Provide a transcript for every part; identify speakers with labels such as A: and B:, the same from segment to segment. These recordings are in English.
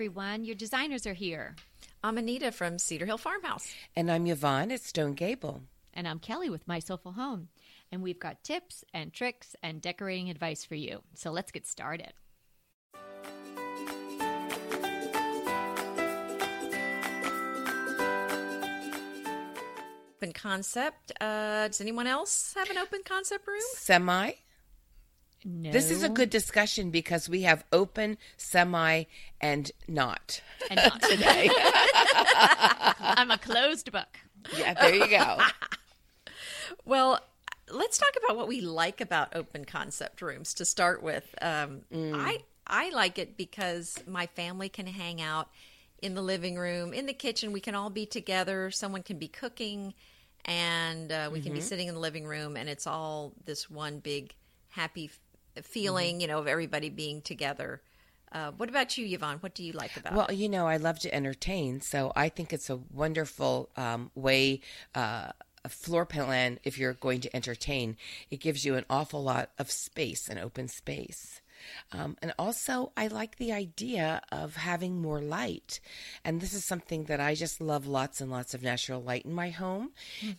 A: everyone. Your designers are here.
B: I'm Anita from Cedar Hill Farmhouse.
C: And I'm Yvonne at Stone Gable.
A: And I'm Kelly with My Soulful Home. And we've got tips and tricks and decorating advice for you. So let's get started.
B: Open concept. Uh, does anyone else have an open concept room?
C: Semi.
A: No.
C: This is a good discussion because we have open, semi, and not.
A: And not today. I'm a closed book.
C: Yeah, there you go.
B: Well, let's talk about what we like about open concept rooms to start with. Um, I I like it because my family can hang out in the living room, in the kitchen. We can all be together. Someone can be cooking, and uh, we can be sitting in the living room, and it's all this one big happy feeling, you know, of everybody being together. Uh, what about you, Yvonne? What do you like about
C: Well,
B: it?
C: Well, you know, I love to entertain, so I think it's a wonderful um, way. Uh, a floor plan, if you're going to entertain, it gives you an awful lot of space, an open space. Um, and also, I like the idea of having more light. And this is something that I just love lots and lots of natural light in my home.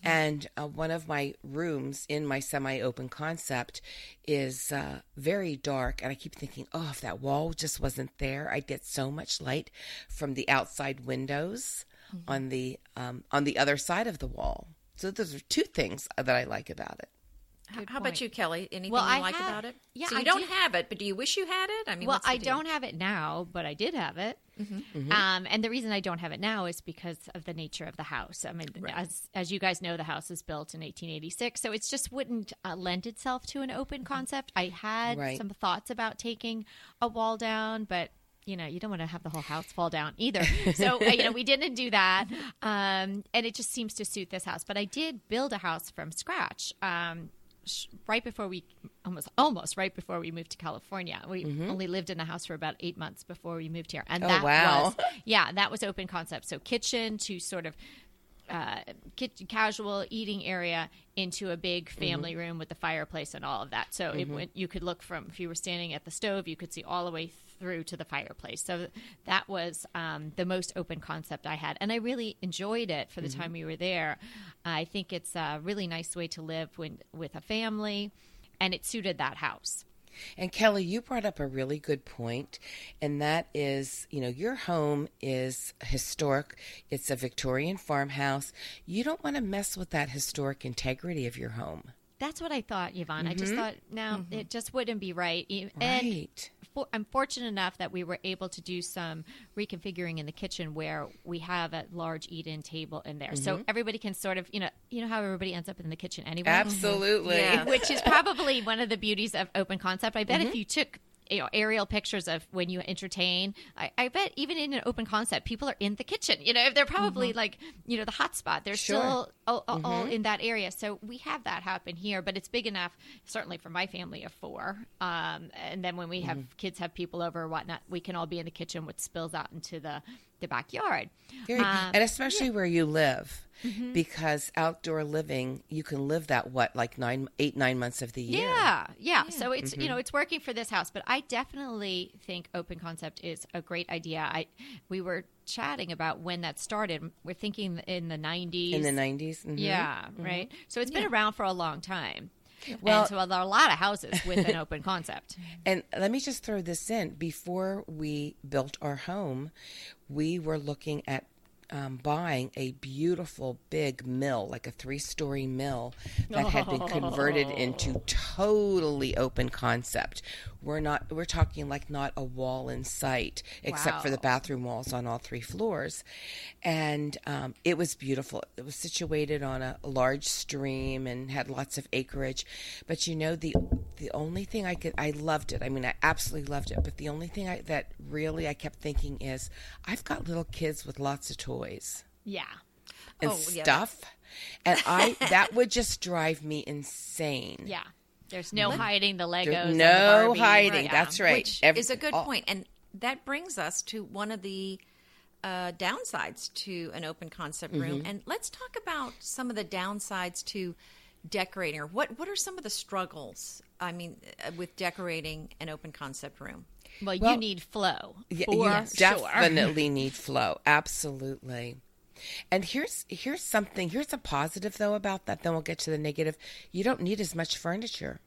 C: And uh, one of my rooms in my semi open concept is uh, very dark. And I keep thinking, oh, if that wall just wasn't there, I'd get so much light from the outside windows on the um, on the other side of the wall. So those are two things that I like about it.
B: How about you, Kelly? Anything
A: Well,
B: you
A: I
B: like
A: have-
B: about it?
A: yeah,
B: so you
A: I
B: don't
A: do-
B: have it, but do you wish you had it? I mean,
A: Well, I
B: deal?
A: don't have it now, but I did have it.
C: Mm-hmm.
A: Um, and the reason I don't have it now is because of the nature of the house. I mean, as as you guys know, the house was built in 1886, so it just wouldn't uh, lend itself to an open concept. I had
C: Right.
A: some thoughts about taking a wall down, but you know, you don't want to have the whole house fall down either. So, uh, you know, we didn't do that. Um, and it just seems to suit this house. But I did build a house from scratch. Um, right before we almost almost right before we moved to California. We mm-hmm. only lived in the house for about 8 months before we moved here. And
C: Oh,
A: that
C: wow.
A: was yeah, that was open concept. So kitchen to sort of uh, casual eating area into a big mm-hmm. family room with the fireplace and all of that. So it mm-hmm. went, you could look from if you were standing at the stove, you could see all the way through to the fireplace. So that was um, the most open concept I had, and I really enjoyed it for the mm-hmm. time we were there. I think it's a really nice way to live when with a family, and it suited that house.
C: And Kelly, you brought up a really good point, and that is, you know, your home is historic. It's a Victorian farmhouse. You don't want to mess with that historic integrity of your home.
A: That's what I thought, Yvonne. I just mm-hmm. thought, no, mm-hmm. it just wouldn't be right. And
C: Right.
A: For, I'm fortunate enough that we were able to do some reconfiguring in the kitchen where we have a large eat-in table in there, so mm-hmm. everybody can sort of, you know, you know how everybody ends up in the kitchen anyway.
C: Absolutely.
B: Yeah.
A: Which is probably one of the beauties of open concept. I bet if mm-hmm. you took you know aerial pictures of when you entertain, I, I bet even in an open concept, people are in the kitchen. You know, they're probably mm-hmm. like you know the hotspot. They're
C: Sure.
A: still all, all- all mm-hmm. in that area. So we have that happen here, but it's big enough, certainly for my family of four. Um, and then when we have mm-hmm. kids have people over or whatnot, we can all be in the kitchen, which spills out into the the backyard.
C: Very,
A: Um,
C: and especially where you live, because outdoor living, you can live that what like nine, eight, nine months of the year.
A: Yeah, yeah. So it's you know it's working for this house, but I definitely think open concept is a great idea. I we were chatting about when that started. We're thinking in the nineties.
C: In the 90s. mhm.
A: yeah, right. So it's been around for a long time.
C: Well-
A: and so there are a lot of houses with an open concept.
C: And let me just throw this in. Before we built our home, we were looking at um, buying a beautiful big mill, like a three story mill that had been converted into totally open concept. We're not, we're talking like not a wall in sight, except for the bathroom walls on all three floors. And um, it was beautiful. It was situated on a large stream and had lots of acreage. But you know, the the only thing I could, I loved it. I mean, I absolutely loved it. But the only thing I, that really I kept thinking is, I've got little kids with lots of toys
A: Yeah.
C: and
B: Oh, yeah.
C: stuff, and I that would just drive me insane.
A: Yeah. There's no hiding the Legos.
C: There-
A: and the
C: no
A: Barbies.
C: hiding.
A: Yeah.
C: That's right.
B: Which
C: Every-
B: is a good
C: all-
B: point. And that brings us to one of the uh, downsides to an open concept room.
C: Mm-hmm.
B: And let's talk about some of the downsides to decorating. Or what what are some of the struggles? I mean, uh, with decorating an open concept room.
A: Well,
C: Well,
A: you need flow
C: Yeah,
A: for
C: you
A: sure.
C: definitely need flow. Absolutely. And here's here's something. Here's a positive though about that. Then we'll get to the negative. You don't need as much furniture.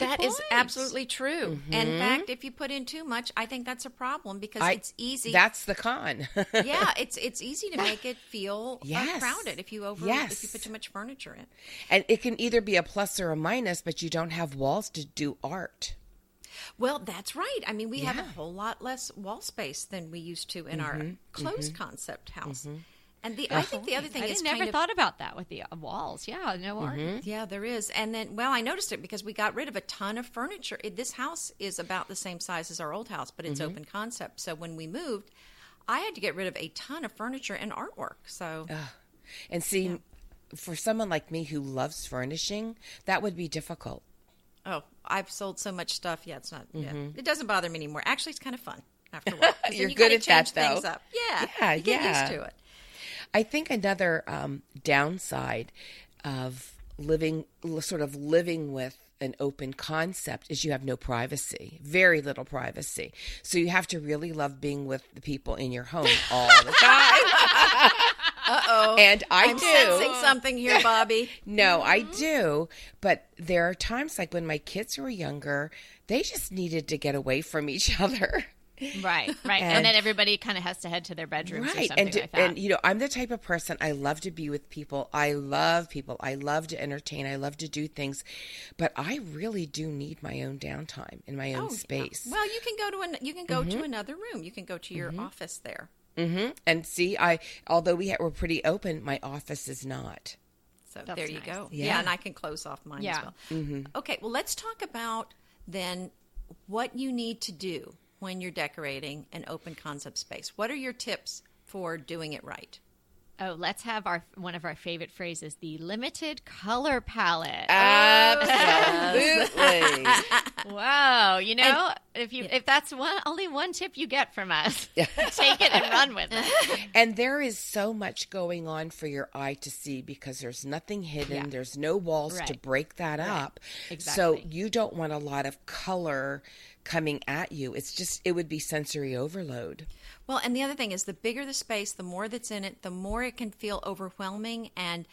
B: That is
A: point.
B: absolutely true. And in fact, if you put in too much, I think that's a problem because
C: I-
B: it's easy.
C: That's the con.
B: yeah, it's it's easy to make it feel uh,
C: Yes.
B: crowded if you over
C: Yes.
B: if you put too much furniture in.
C: and it can either be a plus or a minus, but you don't have walls to do art.
B: Well, that's right. I mean, we have a
C: Mm-hmm.
B: whole lot less wall space than we used to in our closed concept house. And the oh, I think the other thing
A: I
B: is
A: never
B: kind of
A: thought about that with the uh, walls. Yeah, no mm-hmm. art.
B: Yeah, there is. And then, well, I noticed it because we got rid of a ton of furniture. It, this house is about the same size as our old house, but it's mm-hmm. open concept. So when we moved, I had to get rid of a ton of furniture and artwork. So
C: And see, for someone like me who loves furnishing, that would be difficult.
B: Oh, I've sold so much stuff. Yeah, it's not. Yeah, mm-hmm. it doesn't bother me anymore. Actually, it's kind of fun after a while.
C: You're
B: you
C: good at that,
B: change things
C: though.
B: Up. Yeah,
C: Yeah,
B: you get
C: yeah.
B: used to it.
C: I think another um, downside of living, sort of living with an open concept is you have no privacy, very little privacy. So you have to really love being with the people in your home all the time.
B: Uh oh.
C: And I
B: I'm
C: do.
B: sensing something here, Bobby.
C: No, I do. But there are times like when my kids were younger, they just needed to get away from each other.
A: Right, right. And,
C: And-
A: then everybody kind of has to head to their bedrooms or
C: Right.
A: something
C: And,
A: like that.
C: and, you know, I'm the type of person I love to be with people. I love people. I love to entertain. I love to do things. But I really do need my own downtime in my own
B: Oh, yeah.
C: space.
B: Well, you can go to an, you can go to mm-hmm. another room. You can go to your mm-hmm. office there.
C: hmm And see, I, although we ha- we're pretty open, my office is not.
B: So
A: That's
B: there you
A: nice.
B: go.
C: Yeah.
B: Yeah. and I can close off mine
A: Yeah.
B: as well. Mm-hmm. Okay, well, let's talk about then what you need to do when you're decorating an open concept space. What are your tips for doing it right?
A: oh, let's have our one of our favorite phrases: the limited color palette.
C: Absolutely.
A: Wow, you know, if you if that's one only one tip you get from us, take it and run with it.
C: and there is so much going on for your eye to see because there's nothing hidden.
A: Yeah.
C: There's no walls to break that up.
A: exactly.
C: So you don't want a lot of color coming at you. It's just, it would be sensory overload.
B: Well, and the other thing is the bigger the space, the more that's in it, the more it can feel overwhelming and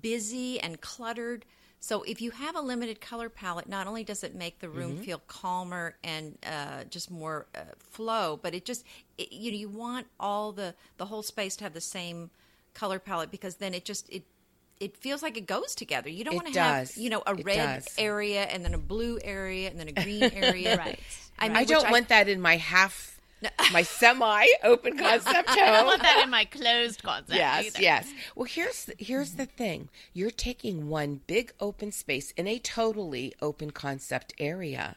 B: busy and cluttered. So if you have a limited color palette, not only does it make the room
C: Mm-hmm.
B: feel calmer and uh, just more uh, flow, but it just it, you know you want all the the whole space to have the same color palette because then it just it it feels like it goes together. You don't want to have you know a
C: It
B: red
C: does.
B: area and then a blue area and then a green area.
A: Right.
B: I, mean,
C: I don't want that in my half, my semi open concept
A: I don't want that in my closed concept.
C: Yes,
A: either.
C: yes. Well, here's here's the thing. You're taking one big open space in a totally open concept area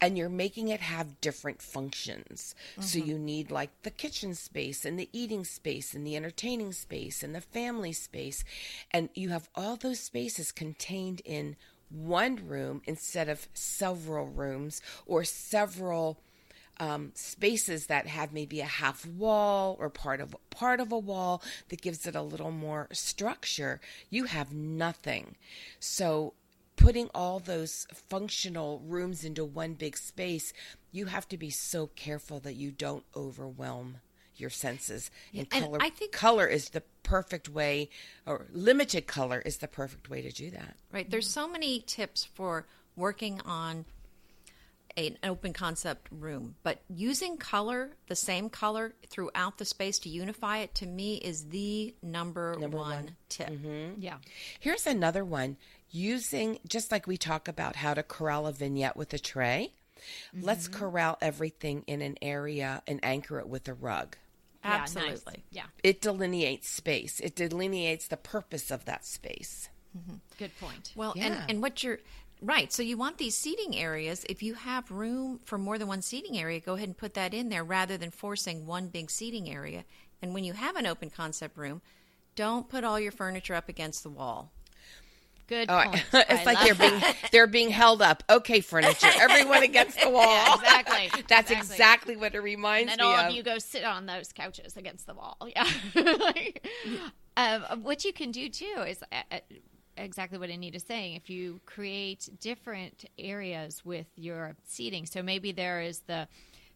C: and you're making it have different functions. So mm-hmm. you need like the kitchen space and the eating space and the entertaining space and the family space and you have all those spaces contained in one room instead of several rooms or several um, spaces that have maybe a half wall or part of part of a wall that gives it a little more structure. You have nothing. So putting all those functional rooms into one big space, you have to be so careful that you don't overwhelm your senses. And
B: and
C: color
B: I think-
C: color is the perfect way or limited color is the perfect way to do that.
B: Right. There's so many tips for working on an open concept room, but using color, the same color throughout the space to unify it, to me is the number,
C: Number
B: one,
C: one.
B: tip. Mm-hmm.
A: Yeah.
C: Here's another one using just like we talk about how to corral a vignette with a tray. Let's mm-hmm. corral everything in an area and anchor it with a rug.
A: Yeah, nice.
B: Absolutely.
A: Yeah.
C: It delineates space. It delineates the purpose of that space. Mm-hmm.
A: Good point.
B: Well,
C: Yeah.
B: and, and what you're right. So you want these seating areas. If you have room for more than one seating area, go ahead and put that in there rather than forcing one big seating area. And when you have an open concept room, don't put all your furniture up against the wall.
A: Good
C: Oh,
A: point.
C: it's
A: I
C: like they're being they're being held up. Okay, furniture, everyone against the wall.
A: Yeah, exactly.
C: That's
A: Exactly.
C: exactly what it reminds me of.
A: and
C: me
A: all
C: of.
A: of you go sit on those couches against the wall. Yeah. Like, um, what you can do too is uh, uh, exactly what Anita's saying. If you create different areas with your seating, so maybe there is the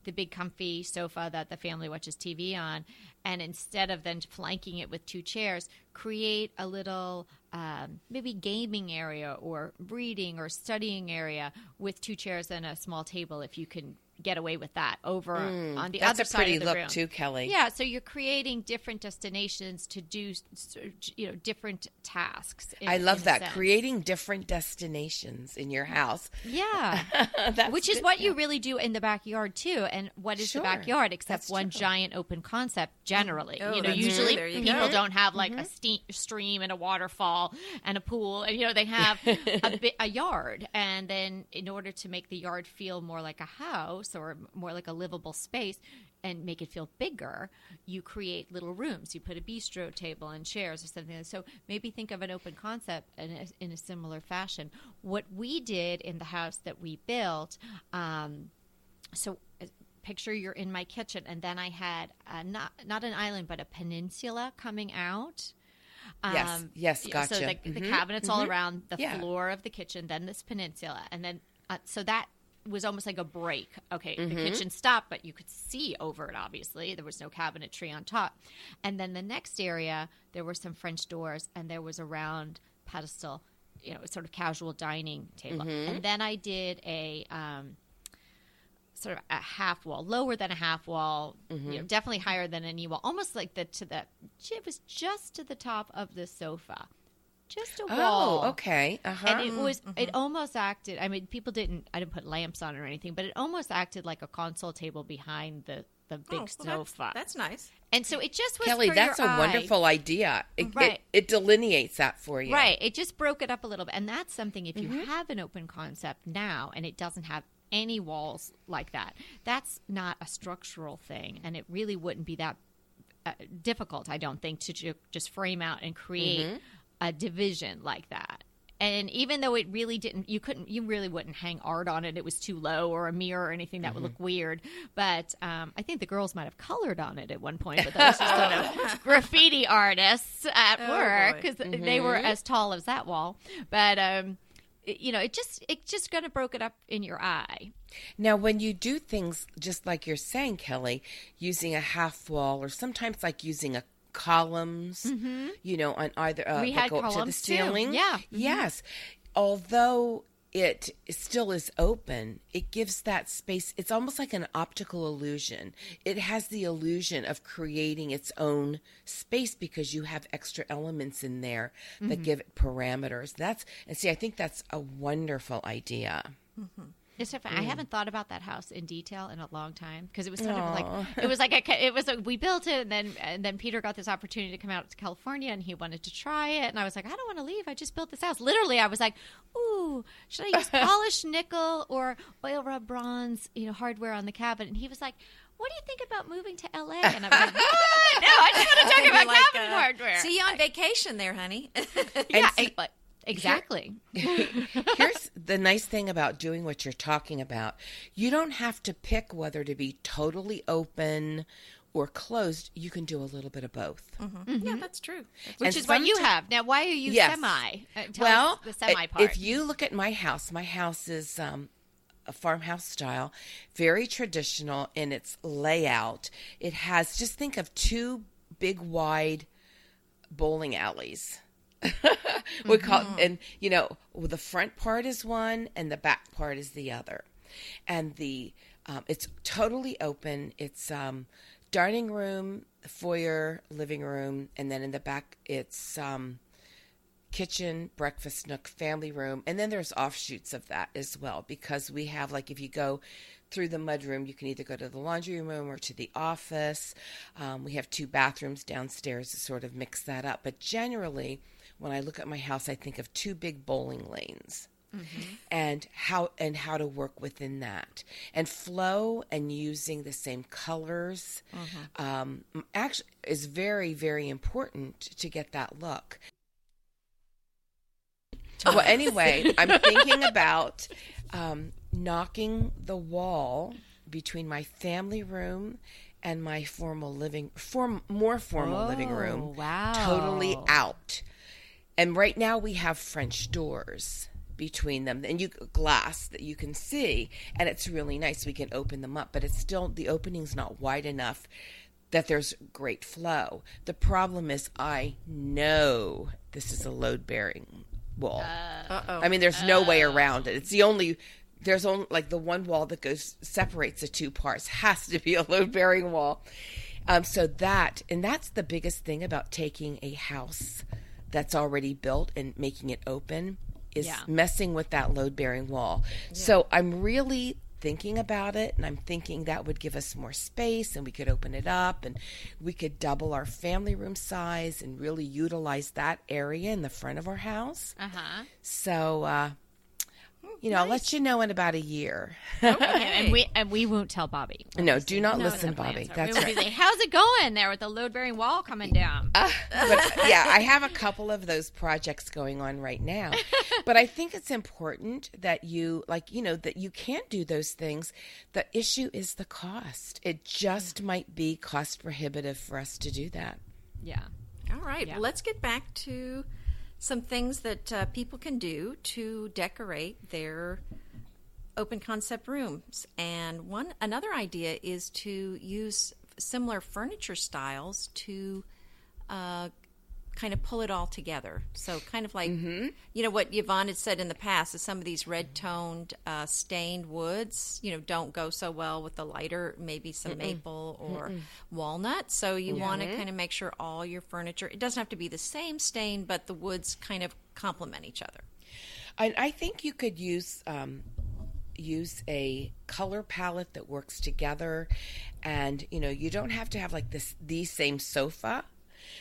A: the big comfy sofa that the family watches TV on, and instead of then flanking it with two chairs, create a little um, maybe gaming area or reading or studying area with two chairs and a small table if you can get away with that over hmm, on the
C: That's
A: other
C: a
A: side
C: pretty
A: of the
C: look
A: room.
C: too, Kelly.
A: Yeah, so you're creating different destinations to do, you know, different tasks. in-
C: I love that creating different destinations in your house.
A: Yeah, which is
C: good.
A: what you really do in the backyard too. And what is
C: Sure.
A: the backyard except
C: That's
A: one
C: true.
A: giant open concept? Mm-hmm. Generally,
B: Oh,
A: you know,
B: mm-hmm.
A: usually
B: you
A: people
B: go.
A: don't have like a mm-hmm. ste- stream and a waterfall and a pool, and you know they have a bit a yard. And then in order to make the yard feel more like a house or more like a livable space. And make it feel bigger, you create little rooms. You put a bistro table and chairs or something. So maybe think of an open concept in a, in a similar fashion. What we did in the house that we built, um, so uh, picture you're in my kitchen, and then I had uh not not an island but a peninsula coming out.
C: Yes, yes,
A: yeah, So the, the
C: Mhm,
A: cabinets all around the
C: Yeah.
A: floor of the kitchen, then this peninsula, and then uh, so that was almost like a break. Okay,
C: Mm-hmm.
A: the kitchen stopped, but you could see over it. Obviously, there was no cabinetry on top, and then the next area there were some French doors, and there was a round pedestal, you know, sort of casual dining table,
C: Mm-hmm.
A: and then I did a. Um, sort of a half wall, lower than a half wall,
C: Mm-hmm.
A: you know, definitely higher than a knee wall, almost like the to the it was just to the top of the sofa, just a wall.
C: Oh, okay. Uh huh.
A: And it was it almost acted. I mean, people didn't. I didn't put lamps on or anything, but it almost acted like a console table behind the the big
B: Oh, well,
A: sofa.
B: That's, nice.
A: and so it just was
C: Kelly,
A: for
C: that's a
A: eye.
C: wonderful idea. It, it-
A: Right.
C: it, delineates that for you.
A: Right. It just broke it up a little bit. And that's something, if you
C: Mm-hmm.
A: have an open concept now and it doesn't have any walls like that, that's not a structural thing. And it really wouldn't be that uh, difficult, I don't think, to ju- just frame out and create
C: Mm-hmm.
A: A division like that. And even though it really didn't, you couldn't, you really wouldn't hang art on it. It was too low, or a mirror, or anything that would
C: Mm-hmm.
A: look weird. But um, I think the girls might have colored on it at one point. But those are sort of graffiti artists at
B: Oh,
A: work
B: boy.
A: because they were as tall as that wall. But um, it- you know, it just it just kind of broke it up in your eye.
C: Now, when you do things just like you're saying, Kelly, using a half wall or sometimes like using a columns, you know, on either uh,
A: Mm-hmm. We had
C: go up to the
A: columns, too.
C: ceiling.
A: Yeah. Mhm.
C: Yes. Although it still is open, it gives that space. It's almost like an optical illusion. It has the illusion of creating its own space because you have extra elements in there
A: Mm-hmm.
C: that give it parameters. That's and see, I think that's a wonderful idea.
A: It's different.
C: Mm.
A: I haven't thought about that house in detail in a long time because it was kind of like it was like a, it was a, we built it and then and then Peter got this opportunity to come out to California and he wanted to try it and I was like I don't want to leave I just built this house literally I was like ooh should I use polished nickel or oil rub bronze you know hardware on the cabinet and he was like what do you think about moving to LA and I'm like what no I just want to talk about
B: like,
A: cabinet
B: uh,
A: hardware
B: See you on vacation there, honey.
A: yeah
C: see-
A: ex- exactly
C: Here's the nice thing about doing what you're talking about. You don't have to pick whether to be totally open or closed. You can do a little bit of both.
B: yeah, that's true. That's
A: which is what you have now why are you
C: Yes.
A: semi Uh, tell
C: well,
A: the semi part
C: if you look at my house, my house is um, a farmhouse style, very traditional in its layout. It has just think of two big wide bowling alleys. we call
A: Mm-hmm.
C: and you know the front part is one and the back part is the other, and the um, it's totally open. It's um, dining room, foyer, living room, and then in the back it's um, kitchen, breakfast nook, family room, and then there's offshoots of that as well because we have like if you go through the mudroom, you can either go to the laundry room or to the office. Um, we have two bathrooms downstairs to sort of mix that up, but generally, when I look at my house, I think of two big bowling lanes. And how and how to work within that and flow and using the same colors um, actually is very very important to get that look. Well, anyway, I'm thinking about um, knocking the wall between my family room and my formal living, form more formal living room,
A: Oh, wow.
C: totally out. And right now we have French doors between them. And you glass that you can see and it's really nice. We can open them up but it's still the opening's not wide enough that there's great flow. The problem is i know this is a load bearing wall.
B: Uh-oh.
C: i mean there's no way around it. It's the only there's only like the one wall that goes separates the two parts has to be a load bearing wall. Um, so that and that's the biggest thing about taking a house that's already built and making it open is
A: Yeah.
C: messing with that load bearing wall. So I'm really thinking about it and I'm thinking that would give us more space and we could open it up and we could double our family room size and really utilize that area in the front of our house.
A: Uh huh.
C: So uh you know, I'll let you know in about a year.
A: And we and we won't tell Bobby.
C: no, do not
A: No,
C: listen,
A: the
C: Bobby.
A: are-
C: That's
A: we
C: right.
A: be like, How's it going there with the load bearing wall coming uh, down?
C: but yeah, I have a couple of those projects going on right now. But I think it's important that you like, you know, that you can't do those things. The issue is the cost. It just might be cost prohibitive for us to do that.
A: yeah.
B: All right,
A: Yeah.
B: well, let's get back to some things that uh, people can do to decorate their open concept rooms. And one another idea is to use similar furniture styles to uh, kind of pull it all together. So kind of like you know what Yvonne had said in the past is some of these red toned uh, stained woods you know don't go so well with the lighter maybe some maple or walnut. So you want to kind of make sure all your furniture it doesn't have to be the same stain, but the woods kind of complement each other.
C: And I think you could use um, use a color palette that works together, and you know you don't have to have like this the same sofa,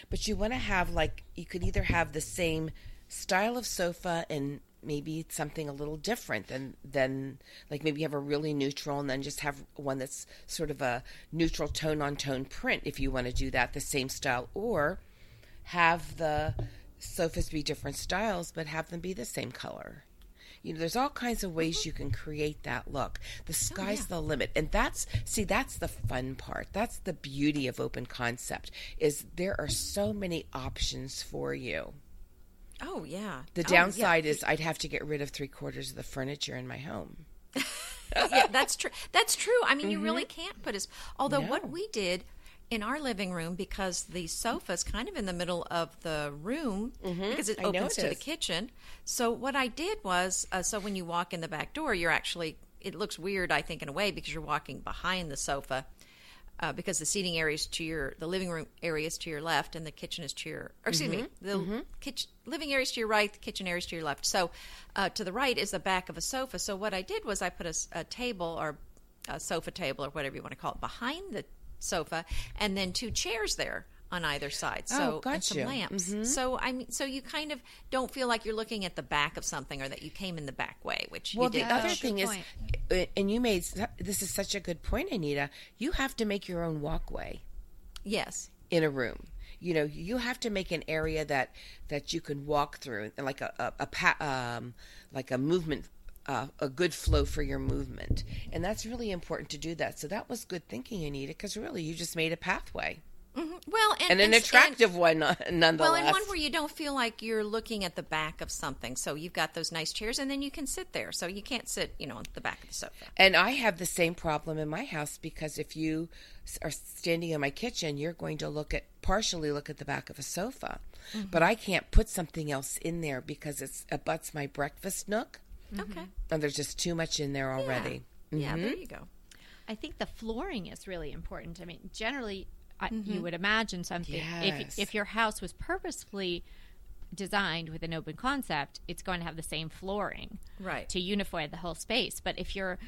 C: but you want to have like you could either have the same style of sofa and maybe something a little different than than like maybe you have a really neutral and then just have one that's sort of a neutral tone on tone print if you want to do that the same style or have the sofas be different styles but have them be the same color you know there's all kinds of ways mm-hmm. you can create that look the oh, sky's the limit and that's see that's the fun part that's the beauty of open concept is there are so many options for you
B: Oh yeah.
C: the
B: Oh, yeah.
C: downside is i'd have to get rid of three quarters of the furniture in my home
B: yeah, that's true. That's true. I mean, you really mm-hmm. can't put as. Although what we did in our living room, because the sofa is kind of in the middle of the room because it opens to the kitchen. So what I did was, uh, so when you walk in the back door, you're actually. It looks weird, I think, in a way because you're walking behind the sofa. Uh, because the seating area is to your, the living room area is to your left, and the kitchen is to your, or excuse me, the kitchen, living area is to your right, the kitchen area is to your left. So, uh, to the right is the back of a sofa. So what I did was I put a table or a sofa table or whatever you want to call it behind the sofa, and then two chairs there on either side. So
C: Oh,
B: and some
C: gotcha.
B: lamps. So I mean, so you kind of don't feel like you're looking at the back of something or that you came in the back way, which
C: Well,
B: you
C: the
B: did.
C: other thing is,
A: point.
C: uh, and you made this is such a good point, Anita. You have to make your own walkway
B: yes.
C: in a room. You know, you have to make an area that that you can walk through, and like a a, a pa- um, like a movement. Uh, a good flow for your movement, and that's really important to do that. So that was good thinking, Anita, because really you just made a pathway
B: Well, and,
C: and an
B: and-
C: attractive one, uh,
B: Well,
C: nonetheless.
B: and one where you don't feel like you're looking at the back of something. So you've got those nice chairs, and then you can sit there. So you can't sit, you know, on the back of the sofa.
C: And I have the same problem in my house because if you are standing in my kitchen, you're going to look at partially look at the back of a sofa,
B: Mm-hmm.
C: but I can't put something else in there because it's abuts my breakfast nook,
B: Okay.
C: and there's just too much in there already.
B: Yeah, there mm-hmm. you go.
A: I think the flooring is really important. I mean, generally, I, you mm-hmm. would imagine something
C: Yes.
A: if if your house was purposefully designed with an open concept, it's going to have the same flooring,
B: Right.
A: to unify the whole space. But if you're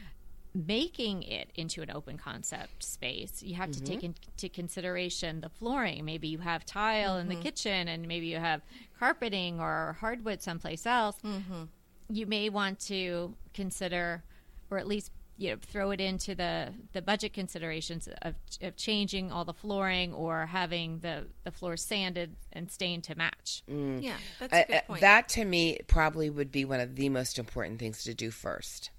A: making it into an open concept space, you have to take mm-hmm. into consideration the flooring. Maybe you have tile in the kitchen, and maybe you have carpeting or hardwood someplace else. You may want to consider, or at least you know, throw it into the, the budget considerations of, of changing all the flooring or having the, the floors sanded and stained to match.
B: Yeah, that's a good
C: uh,
B: point.
C: that to me probably would be one of the most important things to do 1st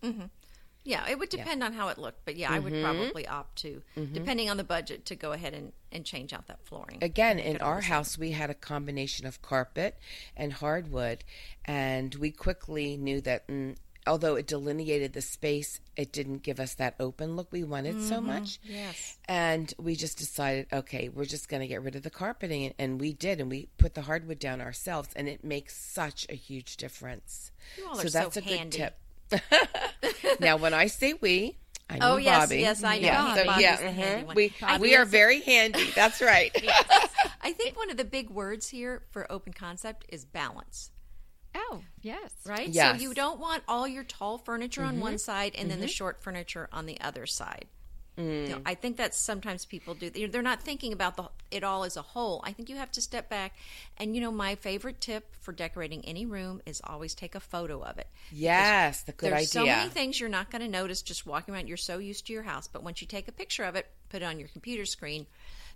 B: Yeah, it would depend on how it looked, but yeah, I would
C: Mm-hmm.
B: probably opt to, depending on the budget, to go ahead and, and change out that flooring.
C: Again, in our house, we had a combination of carpet and hardwood, and we quickly knew that mm, although it delineated the space, it didn't give us that open look we wanted so much.
B: Yes.
C: And we just decided, okay, we're just going to get rid of the carpeting. And, and we did. And we put the hardwood down ourselves. And it makes such a huge difference.
B: All are so handy.
C: tip. now, when I say we, I mean
B: Oh, yes,
C: Bobby.
B: yes, I know.
C: Yeah, so, yeah,
B: the handy
C: mhm. we,
B: I
C: we are very handy. That's right.
B: I think one of the big words here for open concept is balance,
A: Oh, yes.
B: right?
C: Yes. Mm-hmm.
B: So you don't want all your tall furniture on one side and then the short furniture on the other side.
C: Mm.
B: You know, I think that sometimes people do. They're not thinking about the it all as a whole. I think you have to step back. And you know, my favorite tip for decorating any room is always take a photo of it.
C: Yes, the good idea.
B: There's so many things you're not going to notice just walking around. You're so used to your house, but once you take a picture of it, put it on your computer screen,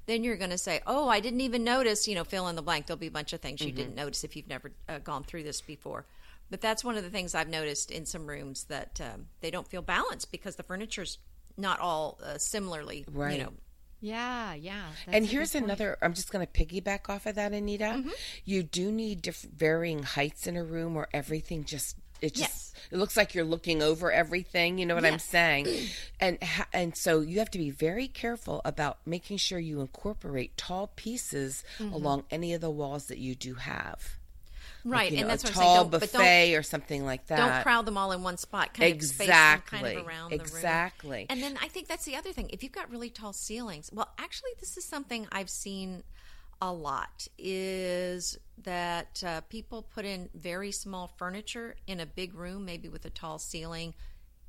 B: then you're going to say, "Oh, I didn't even notice." You know, fill in the blank. There'll be a bunch of things you
C: Mm-hmm.
B: didn't notice if you've never uh, gone through this before. But that's one of the things I've noticed in some rooms that um, they don't feel balanced because the furniture's not all uh, similarly,
C: Right.
B: you know.
A: Yeah, yeah.
C: and here's another. I'm just going to piggyback off of that, Anita.
B: Mm-hmm.
C: You do need diff- varying heights in a room where everything just it just
B: Yes.
C: it looks like you're looking over everything. You know what I'm saying? And ha- and so you have to be very careful about making sure you incorporate tall pieces
B: Mm-hmm.
C: along any of the walls that you do have.
B: Right,
C: You
B: and
C: know,
B: that's
C: a
B: what
C: tall
B: I'm saying. Don't, but don't
C: buffet or something like that.
B: don't crowd them all in one spot. Kind
C: Exactly.
B: of space kind of around.
C: Exactly.
B: And then I think that's the other thing. If you've got really tall ceilings, well, actually, this is something I've seen a lot is that uh, people put in very small furniture in a big room, maybe with a tall ceiling,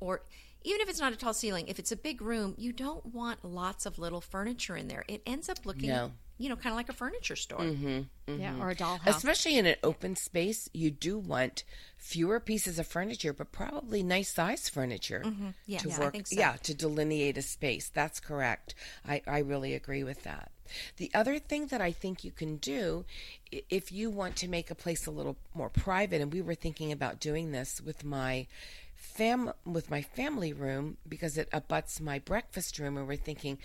B: or even if it's not a tall ceiling, if it's a big room, you don't want lots of little furniture in there. It ends up looking,
C: No.
B: You know, kind of like a furniture store. Mm-hmm, mm-hmm.
A: Yeah, or a dollhouse.
C: Especially in an open space, you do want fewer pieces of furniture, but probably nice size furniture mm-hmm.
B: Yes,
C: to
B: I
C: work.
B: think so.
C: Yeah, to delineate a space. That's correct. I, I really agree with that. The other thing that I think you can do, if you want to make a place a little more private, and we were thinking about doing this with my fam with my family room because it abuts my breakfast room and we're thinking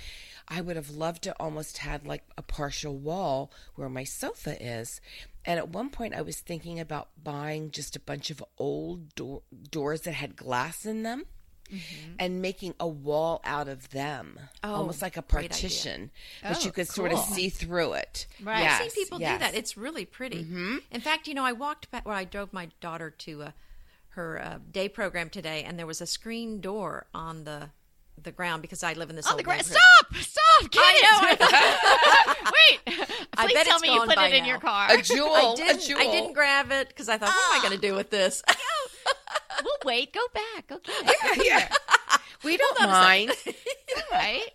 C: I would have loved to almost had like a partial wall where my sofa is and at one point I was thinking about buying just a bunch of old door- doors that had glass in them and making a wall out of them almost like a partition but
A: Oh,
C: you could sort of see through it
A: Right.
C: yes,
B: I've seen people
C: yes.
B: do that. It's really pretty.
C: Mm-hmm.
B: In fact, you know, I walked back where I drove my daughter to uh, her uh, day program today, and there was a screen door on the the ground because I live in this
A: on
B: old
A: the ground. Stop! Stop! Get it! Wait!
B: I
A: Please
B: bet
A: tell me you put it in
B: now.
A: your car.
C: a jewel
B: I
C: a
B: didn't.
C: jewel
B: I didn't grab it because I thought, what am I going to do with this?
A: we'll wait. Go back. Go get it.
C: yeah. We don't mind.
A: right?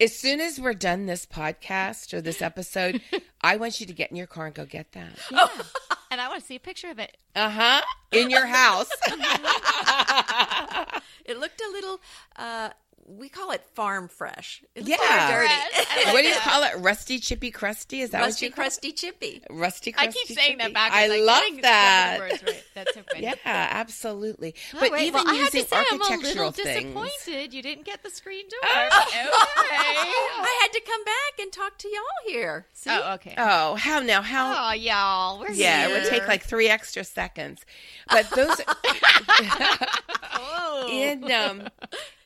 C: As soon as we're done this podcast or this episode, I want you to get in your car and go get that.
A: Yeah. And I want to see a picture of it.
C: Uh huh. In your house.
B: it looked a little. Uh, we call it farm fresh. It looked
C: Yeah.
B: dirty.
A: Fresh.
C: What do you call it? Rusty, chippy, crusty? Is that what
B: Rusty,
C: you call it?
B: crusty, chippy.
C: Rusty,
A: I
C: crusty,
A: keep saying that back.
C: I
A: like,
C: love that.
A: words right. That's so.
C: Yeah, absolutely.
A: All
C: But
A: right,
C: even
A: well, I have
C: using
A: to say, I'm a little
C: things.
A: disappointed you didn't get the screen door.
C: Oh.
A: okay.
B: I had to come back and talk to y'all here. See?
A: Oh, okay.
C: Oh, how now? How?
A: Oh, y'all, we're
C: yeah, it would take like three extra seconds. But those
A: Oh.
C: in um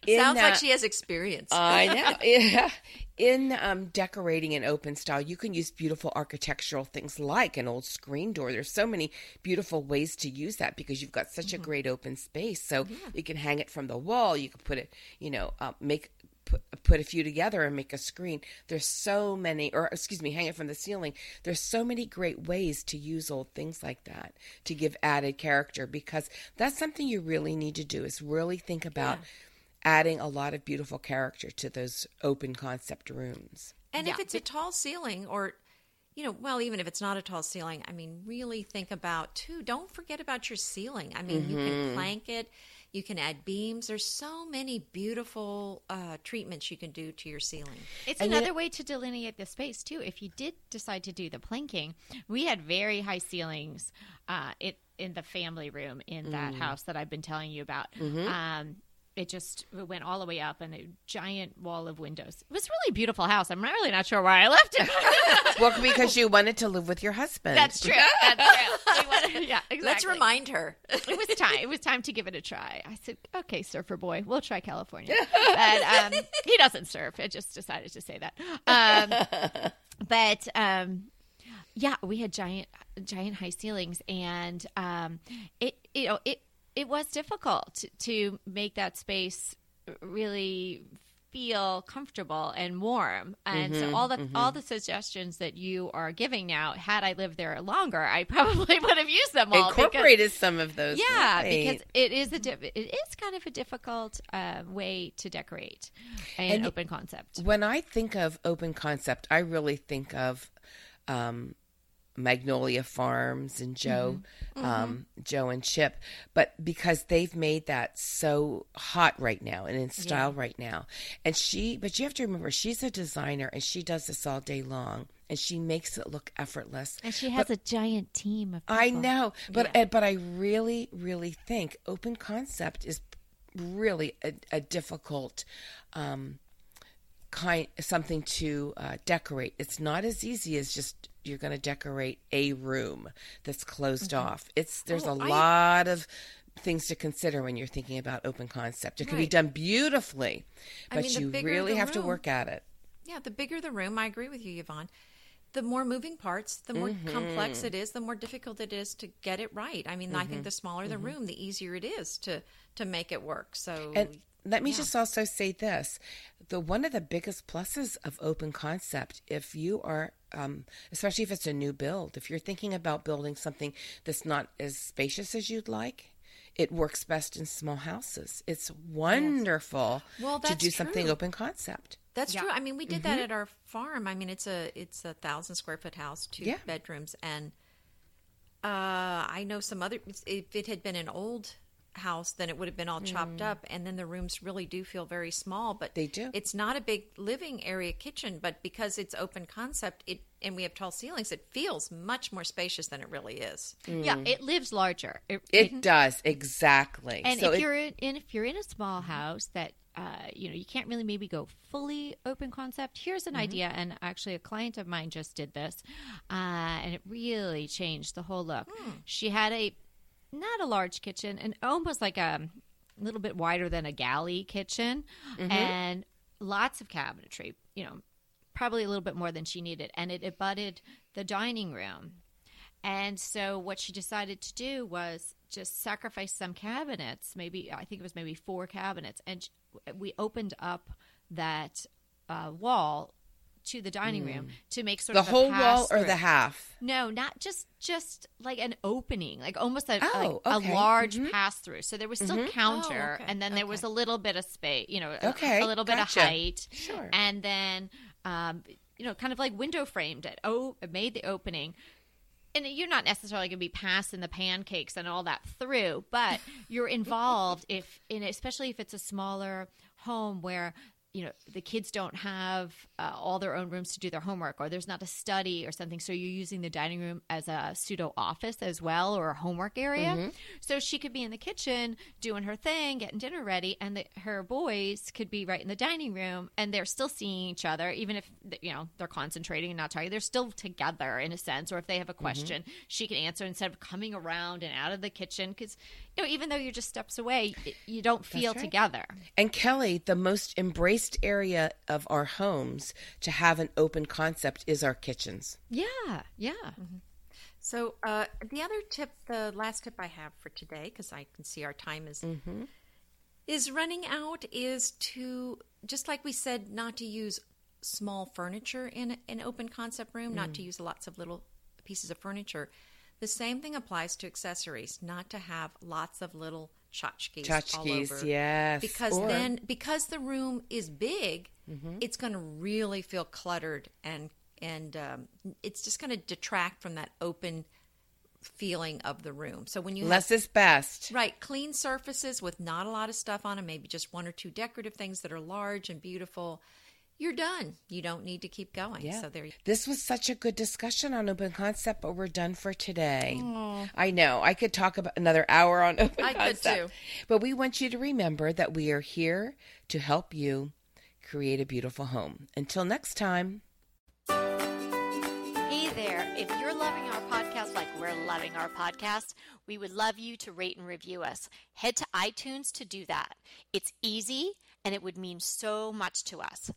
C: in,
B: Sounds like
C: uh,
B: she has experience.
C: I know. Yeah. In um, decorating an open style, you can use beautiful architectural things like an old screen door. There's so many beautiful ways to use that because you've got such a great open space. So you can hang it from the wall. You can put it, you know, uh, make put, put a few together and make a screen. There's so many, or excuse me, hang it from the ceiling. There's so many great ways to use old things like that to give added character because that's something you really need to do is really think about adding a lot of beautiful character to those open concept rooms.
B: And if it's a tall ceiling, or you know, well, even if it's not a tall ceiling, I mean, really think about too. Don't forget about your ceiling. I mean, you can plank it, you can add beams. There's so many beautiful uh, treatments you can do to your ceiling.
A: It's
C: And
A: another
C: yet-
A: way to delineate the space too. If you did decide to do the planking, we had very high ceilings uh, it, in the family room in that
C: Mm.
A: house that I've been telling you about.
C: Mm-hmm.
A: Um, it just it went all the way up and a giant wall of windows. It was a really beautiful house. I'm really not sure why I left it.
C: well, because you wanted to live with your husband.
A: That's true. That's true. Wanted- yeah, exactly.
B: Let's remind her.
A: it was time. It was time to give it a try. I said, "Okay, surfer boy, we'll try California." But um, he doesn't surf. I just decided to say that. Um, but um, yeah, we had giant, giant high ceilings, and um, it, you know, it it was difficult to, make that space really feel comfortable and warm and so all the all the suggestions that you are giving now had i lived there longer i probably would have used them all because-
C: Incorporated some of those.
A: yeah,
C: right.
A: because it is a diff- it is kind of a difficult uh, way to decorate an
C: And-
A: open concept.
C: when I think of open concept, I really think of um, Magnolia Farms and Jo, Um, Jo and Chip, but because they've made that so hot right now and in style right now, and she, but you have to remember, she's a designer and she does this all day long, and she makes it look effortless.
A: And she has a giant team of
C: I know, but uh, but I really really think open concept is really a, a difficult um, kind something to uh, decorate. It's not as easy as just you're going to decorate a room that's closed off. It's there's
B: Oh,
C: a
B: I-
C: lot of things to consider when you're thinking about open concept. It can be done beautifully,
B: I
C: but
B: mean,
C: you really have to work at it.
B: Yeah, the bigger the room, I agree with you, Yvonne. The more moving parts, the more
C: Mm-hmm.
B: complex it is, the more difficult it is to get it right. I mean, I
C: Mm-hmm.
B: think the smaller the room, the easier it is to to make it work. So
C: And let me just also say this: the one of the biggest pluses of open concept, if you are, um, especially if it's a new build, if you're thinking about building something that's not as spacious as you'd like. It works best in small houses. It's wonderful
B: Well,
C: to do something open concept.
B: That's
A: Yeah.
B: true. I mean, we did
C: Mm-hmm.
B: that at our farm. I mean, it's a it's a thousand square foot house, two
C: Yeah.
B: bedrooms, and uh, I know some other. If it had been an old house, then it would have been all chopped up, and then the rooms really do feel very small. But
C: Mm. They do.
B: It's not a big living area kitchen, but because it's open concept, it and we have tall ceilings, it feels much more spacious than it really is.
A: Yeah, it lives larger. It,
C: It does exactly.
A: and
C: so
A: if
C: it-
A: you're in, and if you're in a small house that uh, you know you can't really maybe go fully open concept here's
C: Mm-hmm.
A: an idea and actually a client of mine just did this uh, and it really changed the whole look
C: Hmm.
A: she had a not a large kitchen and almost like a little bit wider than a galley kitchen
C: Mm-hmm.
A: and lots of cabinetry you know probably a little bit more than she needed and it abutted the dining room and so what she decided to do was just sacrifice some cabinets, maybe I think it was maybe four cabinets, and we opened up that uh, wall to the dining room mm. to make sort
C: the
A: of a
C: whole wall or the half?
A: No, not just just like an opening, like almost a,
C: Oh,
A: like
C: okay.
A: a large mm-hmm. pass through. So there was still mm-hmm. counter,
B: Oh, okay.
A: and then there was a little bit of space, you know, a-
C: Okay,
A: a, little bit
C: gotcha.
A: of height,
C: Sure.
A: and then um, you know, kind of like window framed it. Oh, it made the opening. And you're not necessarily going to be passing the pancakes and all that through, but you're involved if, in especially if it's a smaller home where you know the kids don't have uh, all their own rooms to do their homework or there's not a study or something. So you're using the dining room as a pseudo office as well or a homework area. So she could be in the kitchen doing her thing getting dinner ready and the, her boys could be right in the dining room and they're still seeing each other even if you know they're concentrating and not talking. They're still together in a sense or if they have a question she can answer instead of coming around and out of the kitchen because you know even though you're just steps away you don't feel
C: right.
A: together.
C: And Kelly, the most embraced area of our homes to have an open concept is our kitchens.
A: yeah yeah mm-hmm.
B: So uh, the other tip, the last tip I have for today, because I can see our time is mm-hmm. is running out, is to just like we said, not to use small furniture in an open concept room, not to mm. use lots of little pieces of furniture. The same thing applies to accessories, not to have lots of little tchotchkes, all over.
C: yes.
B: Because
C: Or-
B: then, because the room is big, it's going to really feel cluttered, and and um, it's just going to detract from that open feeling of the room. So when you have
C: Less is best.
B: Right, clean surfaces with not a lot of stuff on them, maybe just one or two decorative things that are large and beautiful. You're done. You don't need to keep going.
C: Yeah.
B: So there. You-
C: This was such a good discussion on open concept, but we're done for today. Aww. I know. I could talk about another hour on open
B: I could
C: concept.
B: too.
C: But we want you to remember that we are here to help you create a beautiful home. Until next time.
A: Hey there. If you're loving our podcast like we're loving our podcast, we would love you to rate and review us. Head to iTunes to do that. It's easy and it would mean so much to us.